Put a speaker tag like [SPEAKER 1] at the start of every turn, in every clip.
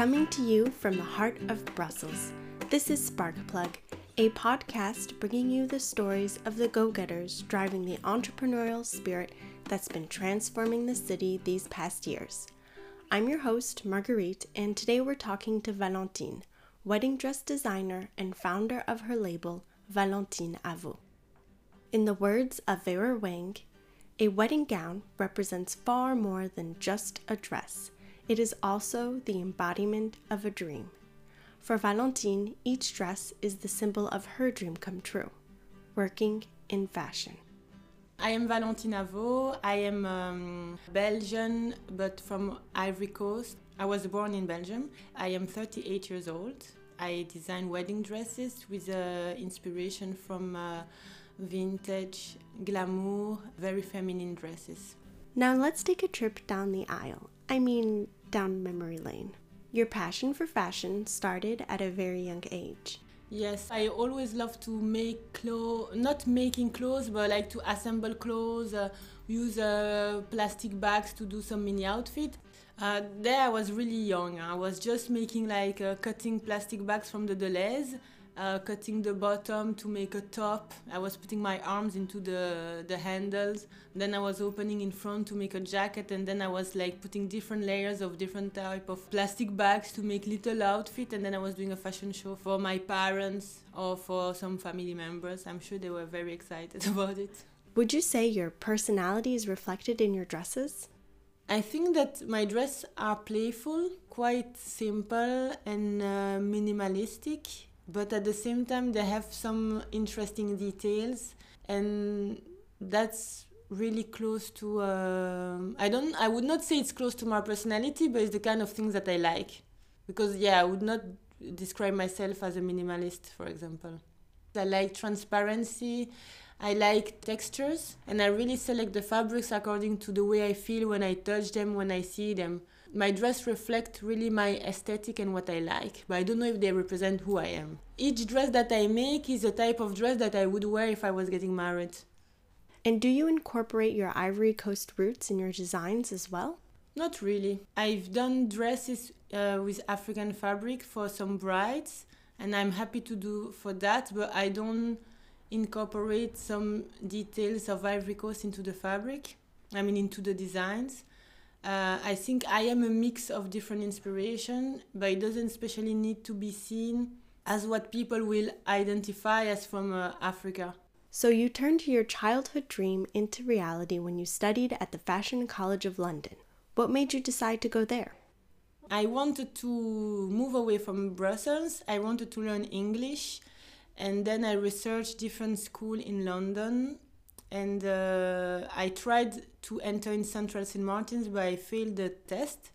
[SPEAKER 1] Coming to you from the heart of Brussels, this is Sparkplug, a podcast bringing you the stories of the go getters driving the entrepreneurial spirit that's been transforming the city these past years. I'm your host, Marguerite, and today we're talking to Valentine, wedding dress designer and founder of her label, Valentine Avoh. In the words of Vera Wang, a wedding gown represents far more than just a dress. It is also the embodiment of a dream. For Valentine, each dress is the symbol of her dream come true, working in fashion.
[SPEAKER 2] I am Valentine Avoh. I am um, Belgian, but from Ivory Coast. I was born in Belgium. I am 38 years old. I design wedding dresses with uh, inspiration from uh, vintage, glamour, very feminine dresses.
[SPEAKER 1] Now let's take a trip down the aisle. I mean, down memory lane. Your passion for fashion started at a very young age.
[SPEAKER 2] Yes, I always love to make clothes, not making clothes, but like to assemble clothes, uh, use uh, plastic bags to do some mini outfit. Uh, there I was really young. I was just making like uh, cutting plastic bags from the Delhaize uh, cutting the bottom to make a top. I was putting my arms into the, the handles. Then I was opening in front to make a jacket, and then I was like putting different layers of different type of plastic bags to make little outfit. And then I was doing a fashion show for my parents or for some family members. I'm sure they were very excited about it.
[SPEAKER 1] Would you say your personality is reflected in your dresses?
[SPEAKER 2] I think that my dresses are playful, quite simple and uh, minimalistic but at the same time they have some interesting details and that's really close to um, i don't i would not say it's close to my personality but it's the kind of things that i like. Because yeah i would not describe myself as a minimalist for example. I like transparency i like textures and i really select the fabrics according to the way i feel when i touch them when i see them my dress reflect really my aesthetic and what I like, but I don't know if they represent who I am. Each dress that I make is a type of dress that I would wear if I was getting married.
[SPEAKER 1] And do you incorporate your Ivory Coast roots in your designs as well?
[SPEAKER 2] Not really. I've done dresses uh, with African fabric for some brides, and I'm happy to do for that, but I don't incorporate some details of Ivory Coast into the fabric, I mean, into the designs. Uh, I think I am a mix of different inspiration, but it doesn't especially need to be seen as what people will identify as from uh, Africa.
[SPEAKER 1] So you turned your childhood dream into reality when you studied at the Fashion College of London. What made you decide to go there?
[SPEAKER 2] I wanted to move away from Brussels. I wanted to learn English, and then I researched different school in London and uh, I tried to enter in Central St. Martin's, but I failed the test.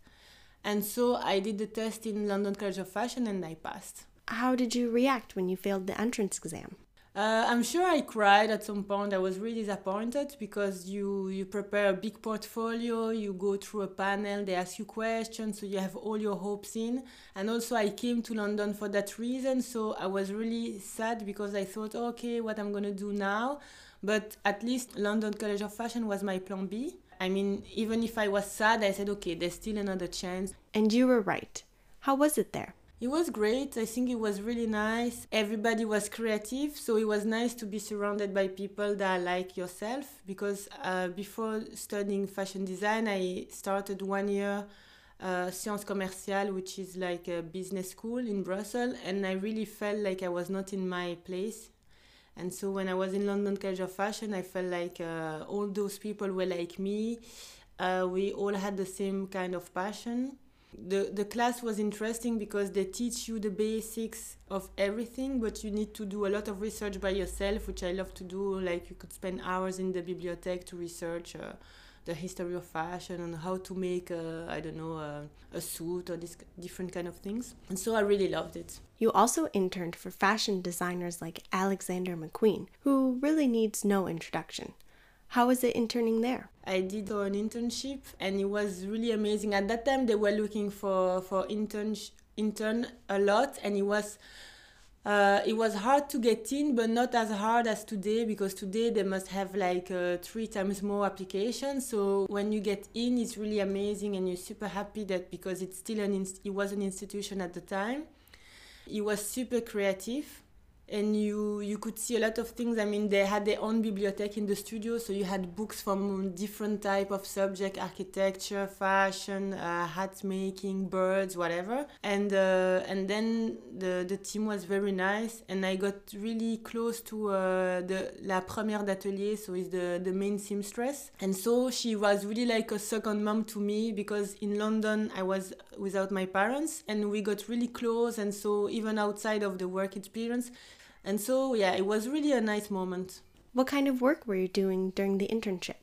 [SPEAKER 2] And so I did the test in London College of Fashion and I passed.
[SPEAKER 1] How did you react when you failed the entrance exam?
[SPEAKER 2] Uh, I'm sure I cried at some point. I was really disappointed because you you prepare a big portfolio, you go through a panel, they ask you questions, so you have all your hopes in. And also, I came to London for that reason, so I was really sad because I thought, okay, what I'm gonna do now? But at least London College of Fashion was my plan B. I mean, even if I was sad, I said, okay, there's still another chance.
[SPEAKER 1] And you were right. How was it there?
[SPEAKER 2] It was great. I think it was really nice. Everybody was creative, so it was nice to be surrounded by people that are like yourself. Because uh, before studying fashion design, I started one year uh, Sciences Commerciales, which is like a business school in Brussels, and I really felt like I was not in my place and so when I was in London College of Fashion, I felt like uh, all those people were like me. Uh, we all had the same kind of passion. The, the class was interesting because they teach you the basics of everything, but you need to do a lot of research by yourself, which I love to do. Like you could spend hours in the bibliothèque to research uh, the history of fashion and how to make a, I don't know a, a suit or this different kind of things. And so I really loved it.
[SPEAKER 1] You also interned for fashion designers like Alexander McQueen, who really needs no introduction. How was it interning there?
[SPEAKER 2] I did an internship and it was really amazing. At that time, they were looking for for intern intern a lot, and it was Uh, it was hard to get in, but not as hard as today because today they must have like uh, three times more applications. So when you get in, it's really amazing, and you're super happy that because it's still an it was an institution at the time. It was super creative and you you could see a lot of things. I mean they had their own bibliothèque in the studio so you had books from different type of subject architecture fashion uh, hat making birds whatever. And uh, and then the the team was very nice and i got really close to uh, the la première d'atelier so is the the main seamstress. And so she was really like a second mom to me because in london i was without my parents and we got really close. And so even outside of the work experience and so, yeah, it was really a nice moment.
[SPEAKER 1] What kind of work were you doing during the internship?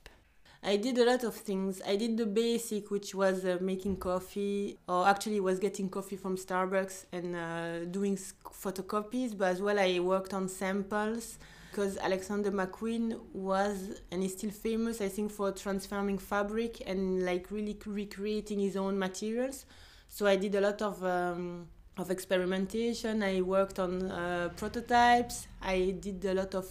[SPEAKER 2] I did a lot of things. I did the basic, which was uh, making coffee, or actually was getting coffee from Starbucks and uh, doing photocopies. But as well, I worked on samples because Alexander McQueen was and is still famous, I think, for transforming fabric and like really recreating his own materials. So I did a lot of um, of experimentation. I worked on uh, prototypes. I did a lot of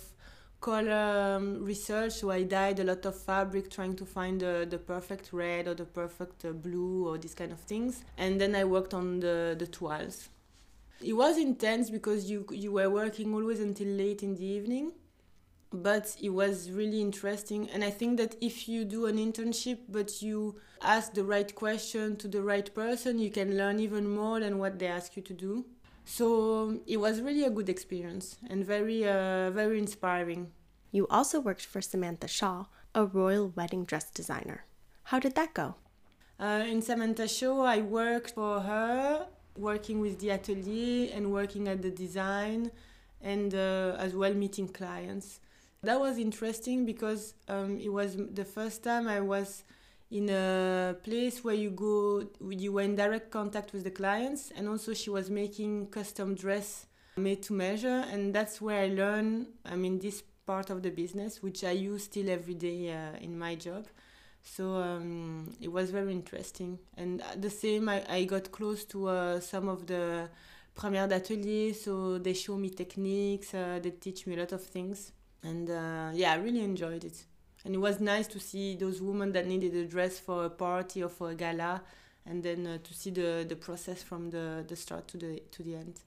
[SPEAKER 2] color um, research. So I dyed a lot of fabric trying to find the, the perfect red or the perfect uh, blue or these kind of things. And then I worked on the, the toiles. It was intense because you, you were working always until late in the evening but it was really interesting. And i think that if you do an internship but you ask the right question to the right person you can learn even more than what they ask you to do. So it was really a good experience and very uh, very inspiring.
[SPEAKER 1] You also worked for samantha shaw a royal wedding dress designer. How did that go?
[SPEAKER 2] Uh, in samantha shaw i worked for her working with the atelier and working at the design and uh, as well meeting clients that was interesting because um, it was the first time I was in a place where you go, you were in direct contact with the clients, and also she was making custom dress made to measure, and that's where I learned. I mean, this part of the business, which I use still every day uh, in my job. So um, it was very interesting, and the same. I, I got close to uh, some of the premières d'atelier, so they show me techniques, uh, they teach me a lot of things and uh, yeah, I really enjoyed it. And it was nice to see those women that needed a dress for a party or for a gala, and then uh, to see the, the process from the, the start to the to the end.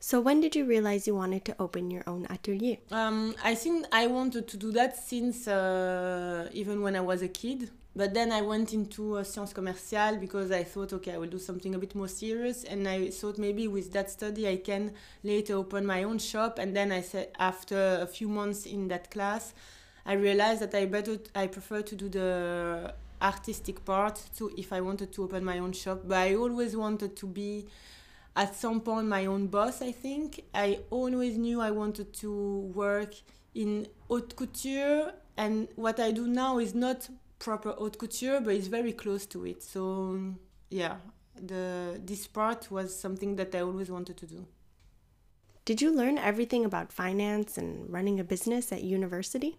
[SPEAKER 1] So when did you realize you wanted to open your own atelier?
[SPEAKER 2] Um, I think I wanted to do that since uh, even when I was a kid. But then I went into uh, sciences commerciales because I thought, okay, I will do something a bit more serious. And I thought maybe with that study, I can later open my own shop. And then I said, after a few months in that class, I realized that I better, I prefer to do the artistic part to if I wanted to open my own shop. But I always wanted to be at some point my own boss, I think. I always knew I wanted to work in haute couture. And what I do now is not proper haute couture, but it's very close to it. So yeah, the this part was something that I always wanted to do.
[SPEAKER 1] Did you learn everything about finance and running a business at university?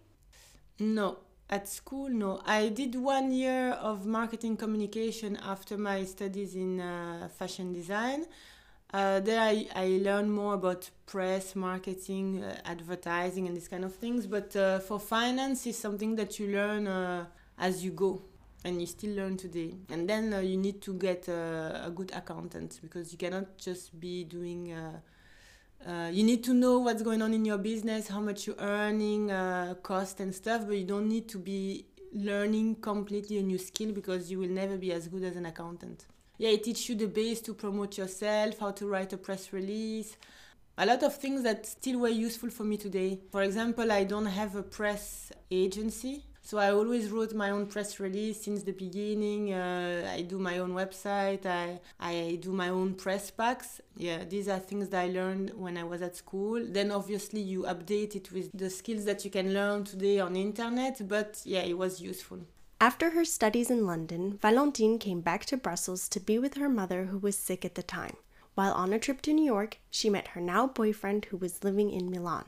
[SPEAKER 2] No, at school, no. I did one year of marketing communication after my studies in uh, fashion design. Uh, there I, I learned more about press, marketing, uh, advertising, and these kind of things. But uh, for finance, is something that you learn uh, as you go and you still learn today. And then uh, you need to get uh, a good accountant because you cannot just be doing uh, uh you need to know what's going on in your business how much you're earning uh, cost and stuff but you don't need to be learning completely a new skill because you will never be as good as an accountant. Yeah it teaches you the base to promote yourself how to write a press release. A lot of things that still were useful for me today. For example i don't have a press agency so I always wrote my own press release since the beginning. Uh, I do my own website. I I do my own press packs. Yeah, these are things that I learned when I was at school. Then obviously you update it with the skills that you can learn today on the internet. But yeah, it was useful.
[SPEAKER 1] After her studies in London, Valentine came back to Brussels to be with her mother who was sick at the time. While on a trip to New York, she met her now boyfriend who was living in Milan.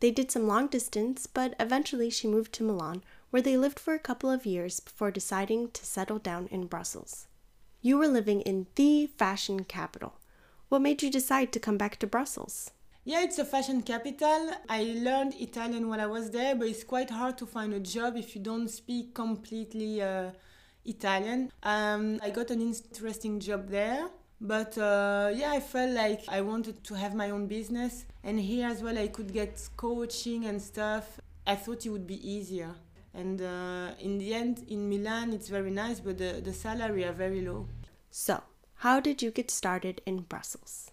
[SPEAKER 1] They did some long distance, but eventually she moved to Milan, where they lived for a couple of years before deciding to settle down in Brussels. You were living in the fashion capital. What made you decide to come back to Brussels?
[SPEAKER 2] Yeah, it's a fashion capital. I learned Italian while I was there, but it's quite hard to find a job if you don't speak completely uh, Italian. Um, I got an interesting job there, but uh, yeah, I felt like I wanted to have my own business, and here as well, I could get coaching and stuff. I thought it would be easier. And uh, in the end, in Milan, it's very nice, but the, the salary are very low.
[SPEAKER 1] So, how did you get started in Brussels?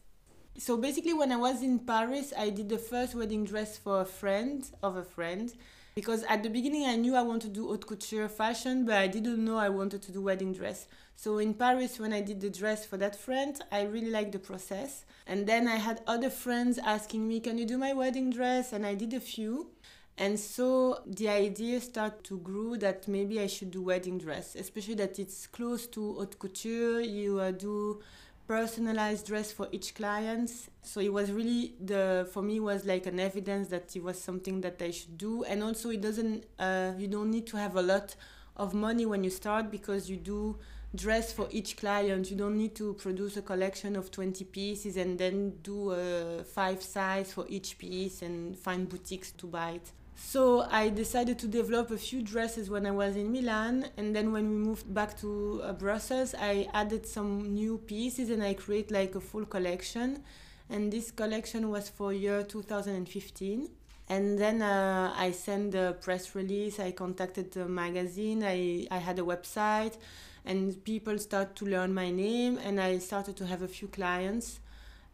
[SPEAKER 2] So basically, when I was in Paris, I did the first wedding dress for a friend of a friend. Because at the beginning, I knew I wanted to do haute couture fashion, but I didn't know I wanted to do wedding dress. So in Paris, when I did the dress for that friend, I really liked the process. And then I had other friends asking me, Can you do my wedding dress? And I did a few. And so the idea started to grow that maybe I should do wedding dress, especially that it's close to haute couture. You uh, do personalized dress for each client. So it was really the for me was like an evidence that it was something that I should do. And also it doesn't uh, you don't need to have a lot of money when you start because you do dress for each client. You don't need to produce a collection of 20 pieces and then do a five size for each piece and find boutiques to buy it. So I decided to develop a few dresses when I was in Milan, and then when we moved back to uh, Brussels, I added some new pieces and I create like a full collection. And this collection was for year 2015. And then uh, I sent a press release. I contacted the magazine. I, I had a website, and people started to learn my name, and I started to have a few clients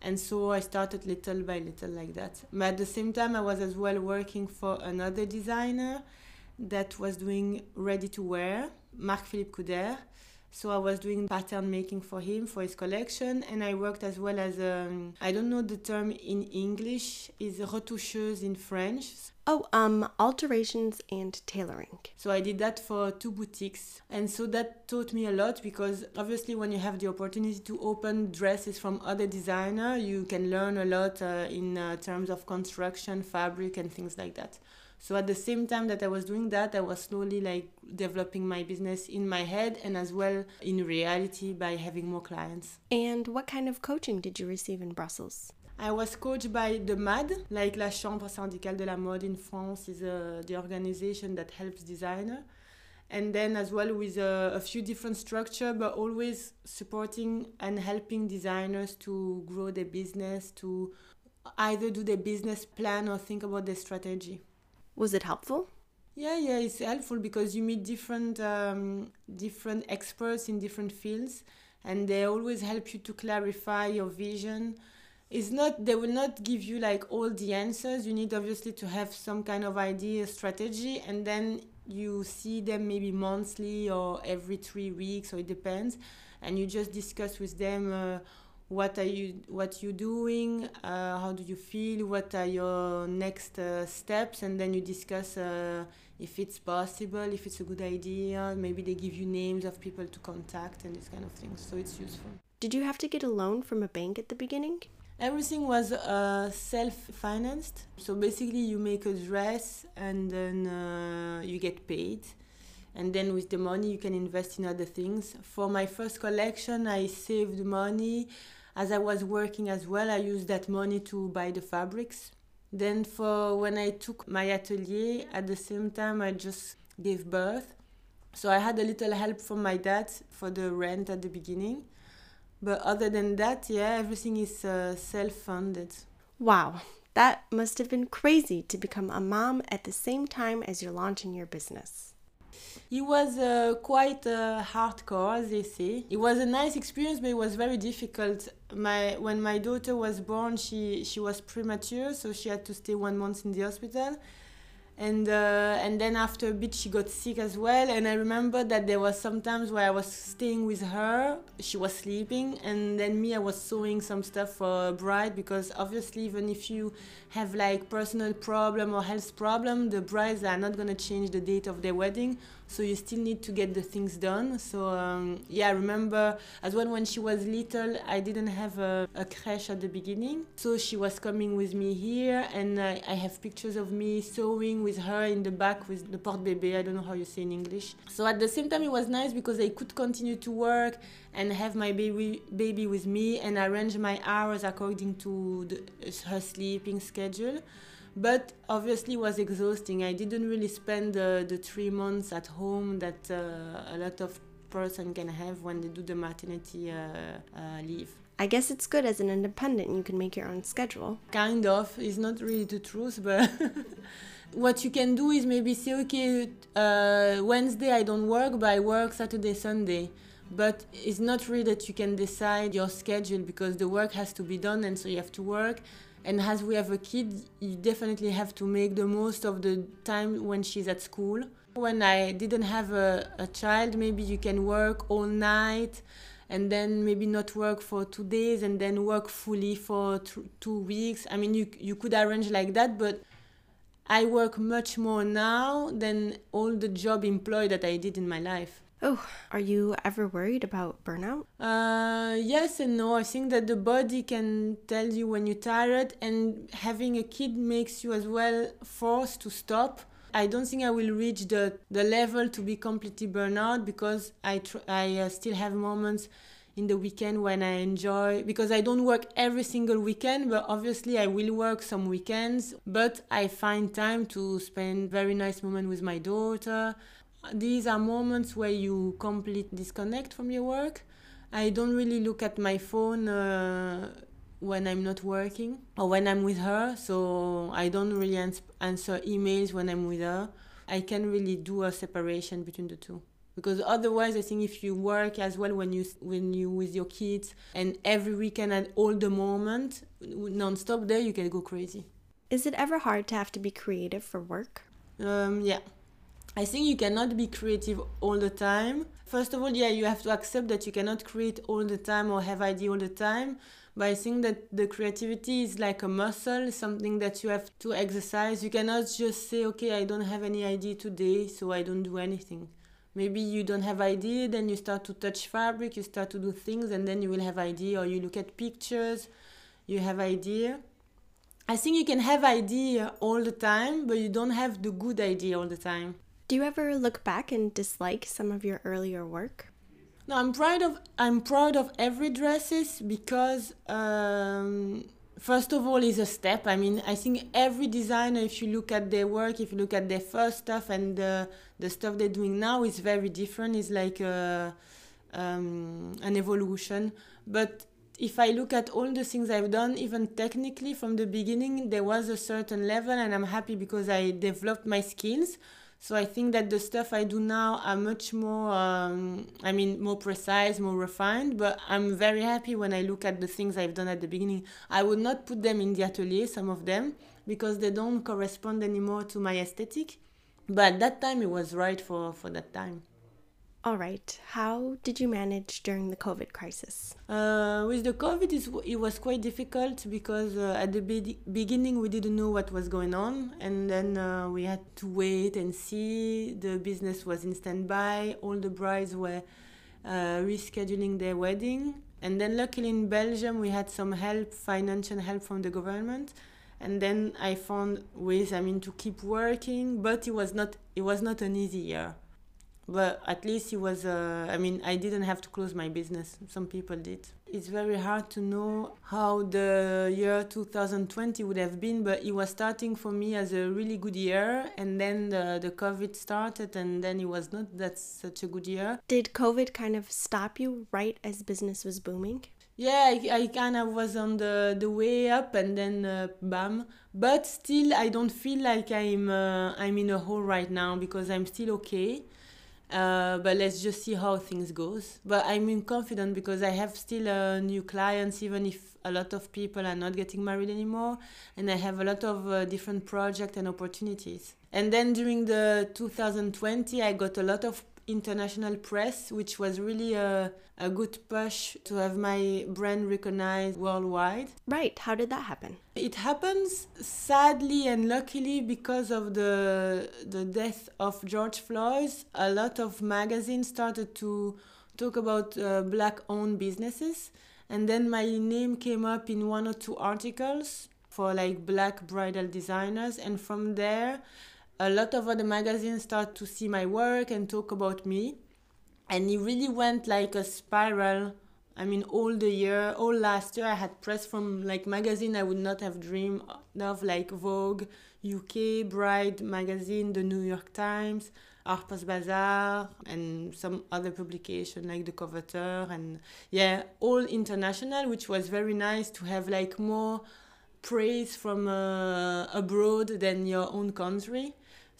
[SPEAKER 2] and so I started little by little like that. But at the same time, I was as well working for another designer that was doing ready to wear, Marc Philippe Coudeyre. So I was doing pattern making for him for his collection, and I worked as well as um, I don't know the term in English is retoucheuse in French.
[SPEAKER 1] Oh, um, alterations and tailoring.
[SPEAKER 2] So I did that for two boutiques. And so that taught me a lot because obviously when you have the opportunity to open dresses from other designer, you can learn a lot uh, in uh, terms of construction, fabric and things like that. So at the same time that I was doing that, I was slowly like developing my business in my head and as well in reality by having more clients.
[SPEAKER 1] And what kind of coaching did you receive in Brussels?
[SPEAKER 2] I was coached by the MAD, like La Chambre Syndicale de la Mode in France is uh, the organization that helps designer. And then as well with uh, a few different structure, but always supporting and helping designers to grow their business, to either do their business plan or think about their strategy.
[SPEAKER 1] Was it helpful?
[SPEAKER 2] Yeah, yeah, it's helpful because you meet different um, different experts in different fields, and they always help you to clarify your vision. It's not they will not give you like all the answers. You need obviously to have some kind of idea strategy and then you see them maybe monthly or every three weeks or it depends. And you just discuss with them uh, what are you what you doing uh, how do you feel what are your next uh, steps and then you discuss uh, if it's possible if it's a good idea maybe they give you names of people to contact and this kind of things so it's useful
[SPEAKER 1] did you have to get a loan from a bank at the beginning
[SPEAKER 2] Everything was uh, self-financed. So basically, you make a dress and then uh, you get paid. And then with the money, you can invest in other things. For my first collection, I saved money. As I was working as well, I used that money to buy the fabrics. Then for when I took my atelier, at the same time, I just gave birth. So I had a little help from my dad for the rent at the beginning. But other than that, yeah, everything is uh, self funded.
[SPEAKER 1] Wow, that must have been crazy to become a mom at the same time as you're launching your business.
[SPEAKER 2] It was uh, quite uh, hardcore, as they say. It was a nice experience, but it was very difficult. My when my daughter was born, she she was premature, so she had to stay one month in the hospital and uh, and then after a bit she got sick as well. And i remember that there was some times where i was staying with her. She was sleeping. And then me i was sewing some stuff for a bride because obviously even if you have like personal problem or health problem the brides are not going to change the date of their wedding so you still need to get the things done. So um, yeah i remember as well when she was little i didn't have a, a at the beginning. So she was coming with me here and I, I have pictures of me sewing with her in the back with the porte bébé i don't know how you say in english. So at the same time it was nice because i could continue to work and have my baby baby with me and arrange my hours according to the, her sleeping schedule but obviously was exhausting. I didn't really spend the, the three months at home that uh, a lot of person can have when they do the maternity uh, uh, leave.
[SPEAKER 1] I guess it's good as an independent, you can make your own schedule.
[SPEAKER 2] kind of. It's not really the truth but what you can do is maybe say okay uh, wednesday i don't work but i work saturday sunday. But it's not really that you can decide your schedule because the work has to be done and so you have to work and as we have a kid you definitely have to make the most of the time when she's at school. When i didn't have a, a child maybe you can work all night and then maybe not work for two days and then work fully for t- two weeks. I mean you, you could arrange like that but i work much more now than all the job employed that i did in my life
[SPEAKER 1] Oh, are you ever worried about burnout?
[SPEAKER 2] uh, yes and no. I think that the body can tell you when you're tired, and having a kid makes you as well forced to stop. I don't think I will reach the, the level to be completely burnout because I tr- I uh, still have moments in the weekend when I enjoy because I don't work every single weekend, but obviously I will work some weekends. But I find time to spend very nice moment with my daughter. These are moments where you completely disconnect from your work. I don't really look at my phone uh, when I'm not working or when I'm with her, so I don't really ans- answer emails when I'm with her. I can really do a separation between the two because otherwise I think if you work as well when you when you with your kids and every weekend at all the moment non-stop there you can go crazy.
[SPEAKER 1] Is it ever hard to have to be creative for work?
[SPEAKER 2] Um, yeah. I think you cannot be creative all the time. First of all, yeah, you have to accept that you cannot create all the time or have idea all the time. But I think that the creativity is like a muscle, something that you have to exercise. You cannot just say, okay, I don't have any idea today, so I don't do anything. Maybe you don't have idea, then you start to touch fabric, you start to do things, and then you will have idea. Or you look at pictures, you have idea. I think you can have idea all the time, but you don't have the good idea all the time.
[SPEAKER 1] Do you ever look back and dislike some of your earlier work?
[SPEAKER 2] No, I'm proud of I'm proud of every dresses because um, first of all is a step. I mean, I think every designer, if you look at their work, if you look at their first stuff and the the stuff they're doing now, is very different. It's like a, um, an evolution. But if I look at all the things I've done, even technically from the beginning, there was a certain level, and I'm happy because I developed my skills. So I think that the stuff I do now are much more, um, I mean, more precise, more refined. But I'm very happy when I look at the things I've done at the beginning. I would not put them in the atelier, some of them, because they don't correspond anymore to my aesthetic. But at that time, it was right for, for that time.
[SPEAKER 1] All right. How did you manage during the COVID crisis?
[SPEAKER 2] Uh, with the COVID, it was quite difficult because uh, at the be- beginning we didn't know what was going on, and then uh, we had to wait and see. The business was in standby. All the brides were uh, rescheduling their wedding, and then luckily in Belgium we had some help, financial help from the government. And then I found ways, I mean, to keep working, but it was not it was not an easy year but at least it was uh, i mean i didn't have to close my business. Some people did. It's very hard to know how the year 2020 would have been but it was starting for me as a really good year and then the, the covid started and then it was not that such a good year.
[SPEAKER 1] Did COVID kind of stop you right as business was booming?
[SPEAKER 2] yeah i, I kind of was on the, the way up and then uh, bam. But still i don't feel like i'm uh, i'm in a hole right now because i'm still okay uh, but let's just see how things goes. But i'm confident because i have still uh, new clients even if a lot of people are not getting married anymore. And i have a lot of uh, different projects and opportunities. And then during the 2020 i got a lot of international press, which was really a, a good push to have my brand recognized worldwide.
[SPEAKER 1] Right. How did that happen?
[SPEAKER 2] It happens sadly and luckily because of the the death of George Floyd. A lot of magazines started to talk about uh, black-owned businesses, and then my name came up in one or two articles for like black bridal designers, and from there a lot of other magazines start to see my work and talk about me. And it really went like a spiral. I mean all the year all last year i had press from like magazine i would not have dreamed of like vogue uk bride magazine the new york times harper's bazaar and some other publication like the coveteur and yeah all international which was very nice to have like more praise from uh, abroad than your own country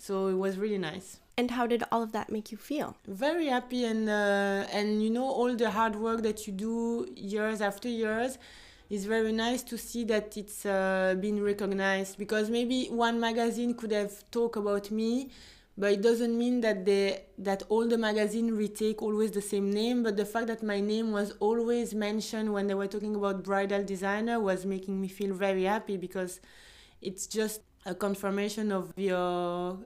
[SPEAKER 2] so it was really nice.
[SPEAKER 1] And how did all of that make you feel?
[SPEAKER 2] Very happy and uh, and you know all the hard work that you do years after years is very nice to see that it's uh, been recognized because maybe one magazine could have talked about me but it doesn't mean that they that all the magazine retake always the same name but the fact that my name was always mentioned when they were talking about bridal designer was making me feel very happy because it's just a confirmation of your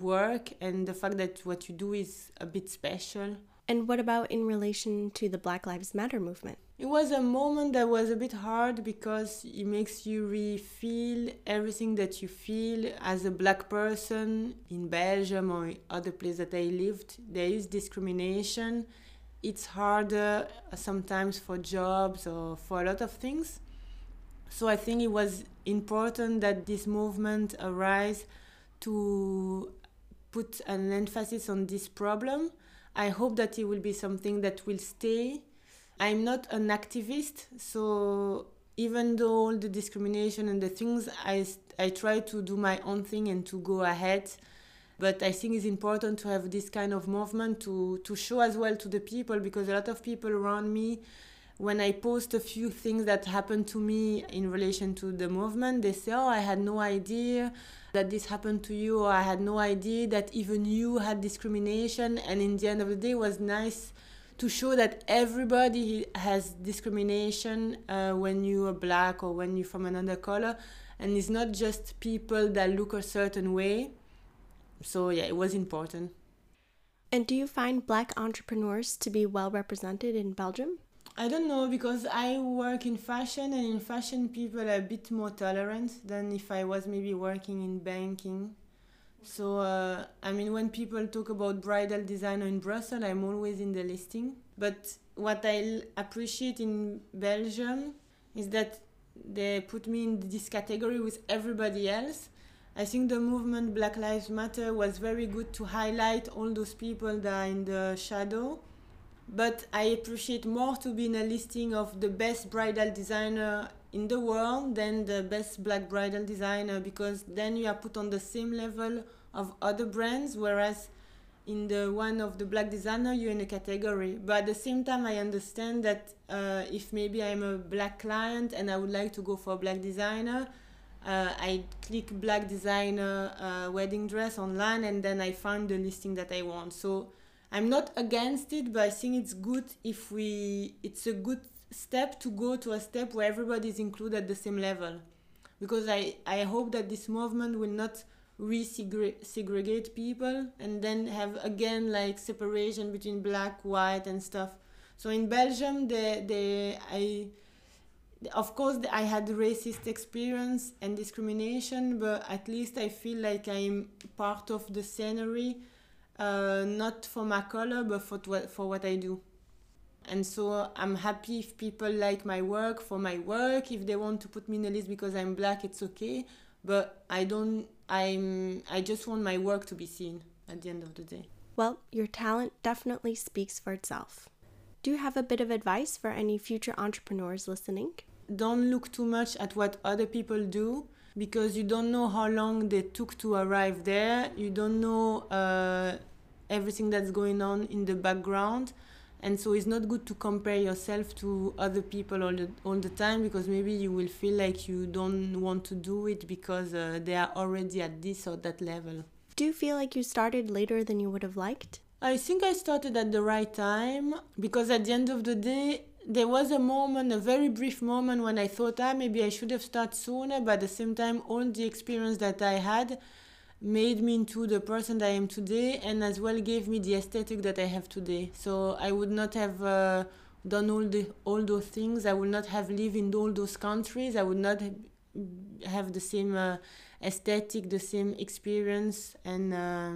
[SPEAKER 2] work and the fact that what you do is a bit special.
[SPEAKER 1] And what about in relation to the Black Lives Matter movement?
[SPEAKER 2] It was a moment that was a bit hard because it makes you re-feel everything that you feel as a black person in Belgium or other place that I lived. There is discrimination. It's harder sometimes for jobs or for a lot of things. So I think it was important that this movement arise to put an emphasis on this problem. I hope that it will be something that will stay. I'm not an activist, so even though all the discrimination and the things, I, I try to do my own thing and to go ahead. But I think it's important to have this kind of movement to, to show as well to the people because a lot of people around me when I post a few things that happened to me in relation to the movement, they say, Oh, I had no idea that this happened to you, or I had no idea that even you had discrimination. And in the end of the day, it was nice to show that everybody has discrimination uh, when you are black or when you're from another color. And it's not just people that look a certain way. So, yeah, it was important.
[SPEAKER 1] And do you find black entrepreneurs to be well represented in Belgium?
[SPEAKER 2] I don't know because I work in fashion and in fashion people are a bit more tolerant than if I was maybe working in banking. So uh, I mean when people talk about bridal designer in Brussels, I'm always in the listing. But what I appreciate in Belgium is that they put me in this category with everybody else. I think the movement Black Lives Matter was very good to highlight all those people that are in the shadow but I appreciate more to be in a listing of the best bridal designer in the world than the best black bridal designer because then you are put on the same level of other brands whereas in the one of the black designer you're in a category. But at the same time i understand that uh, if maybe i'm a black client and i would like to go for a black designer uh, i click black designer uh, wedding dress online and then i find the listing that i want. So I'm not against it, but I think it's good if we. It's a good step to go to a step where everybody is included at the same level, because I I hope that this movement will not re-segregate people and then have again like separation between black, white, and stuff. So in Belgium, the the I of course i had racist experience and discrimination but at least i feel like i'm part of the scenery uh, not for my color, but for what, for what I do. And so I'm happy if people like my work for my work. If they want to put me in a list because I'm black, it's okay. But I don't. I'm. I just want my work to be seen at the end of the day.
[SPEAKER 1] Well, your talent definitely speaks for itself. Do you have a bit of advice for any future entrepreneurs listening?
[SPEAKER 2] Don't look too much at what other people do because you don't know how long they took to arrive there. You don't know uh, everything that's going on in the background. And so it's not good to compare yourself to other people all the, all the time because maybe you will feel like you don't want to do it because uh, they are already at this or that level.
[SPEAKER 1] Do you feel like you started later than you would have liked?
[SPEAKER 2] I think I started at the right time because at the end of the day, there was a moment, a very brief moment when I thought, ah, maybe I should have started sooner, but at the same time, all the experience that I had made me into the person that I am today and as well gave me the aesthetic that I have today. So I would not have uh, done all the all those things. I would not have lived in all those countries. I would not have the same uh, aesthetic, the same experience and uh,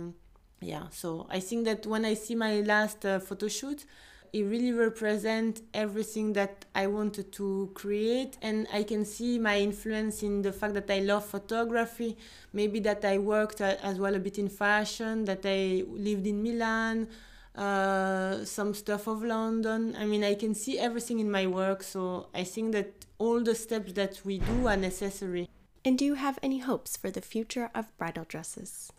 [SPEAKER 2] yeah. So I think that when I see my last uh, photo shoot, it really represents everything that I wanted to create, and I can see my influence in the fact that I love photography. Maybe that I worked as well a bit in fashion, that I lived in Milan, uh, some stuff of London. I mean, I can see everything in my work, so I think that all the steps that we do are necessary.
[SPEAKER 1] And do you have any hopes for the future of bridal dresses?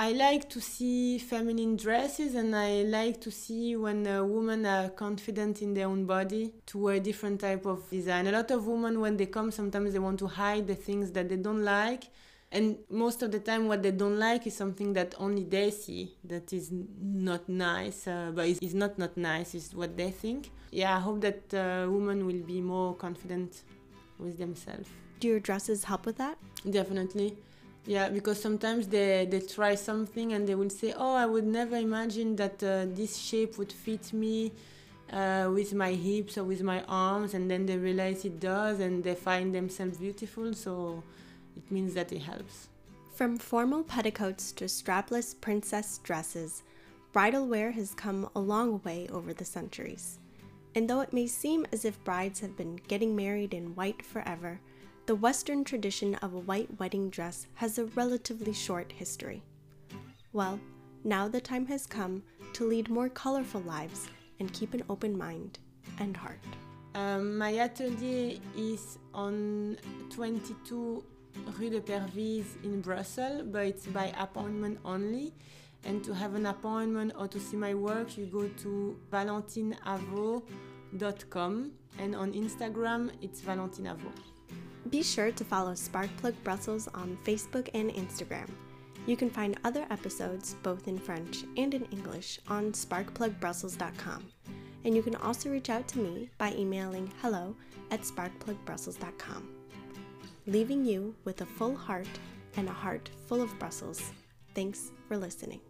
[SPEAKER 2] I like to see feminine dresses and I like to see when a women are confident in their own body to wear different type of design. A lot of women when they come sometimes they want to hide the things that they don't like. And most of the time what they don't like is something that only they see that is not nice uh, but it's not not nice is what they think. Yeah i hope that uh, women will be more confident with themselves.
[SPEAKER 1] Do your dresses help with that?
[SPEAKER 2] Definitely yeah, because sometimes they, they try something and they will say, Oh, I would never imagine that uh, this shape would fit me uh, with my hips or with my arms. And then they realize it does and they find themselves beautiful. So it means that it helps.
[SPEAKER 1] From formal petticoats to strapless princess dresses, bridal wear has come a long way over the centuries. And though it may seem as if brides have been getting married in white forever, the Western tradition of a white wedding dress has a relatively short history. Well, now the time has come to lead more colorful lives and keep an open mind and heart.
[SPEAKER 2] Um, my atelier is on 22 Rue de Pervyse in Brussels, but it's by appointment only. And to have an appointment or to see my work, you go to valentinavo.com and on Instagram it's valentinavo.
[SPEAKER 1] Be sure to follow Sparkplug Brussels on Facebook and Instagram. You can find other episodes, both in French and in English, on sparkplugbrussels.com. And you can also reach out to me by emailing hello at sparkplugbrussels.com. Leaving you with a full heart and a heart full of Brussels. Thanks for listening.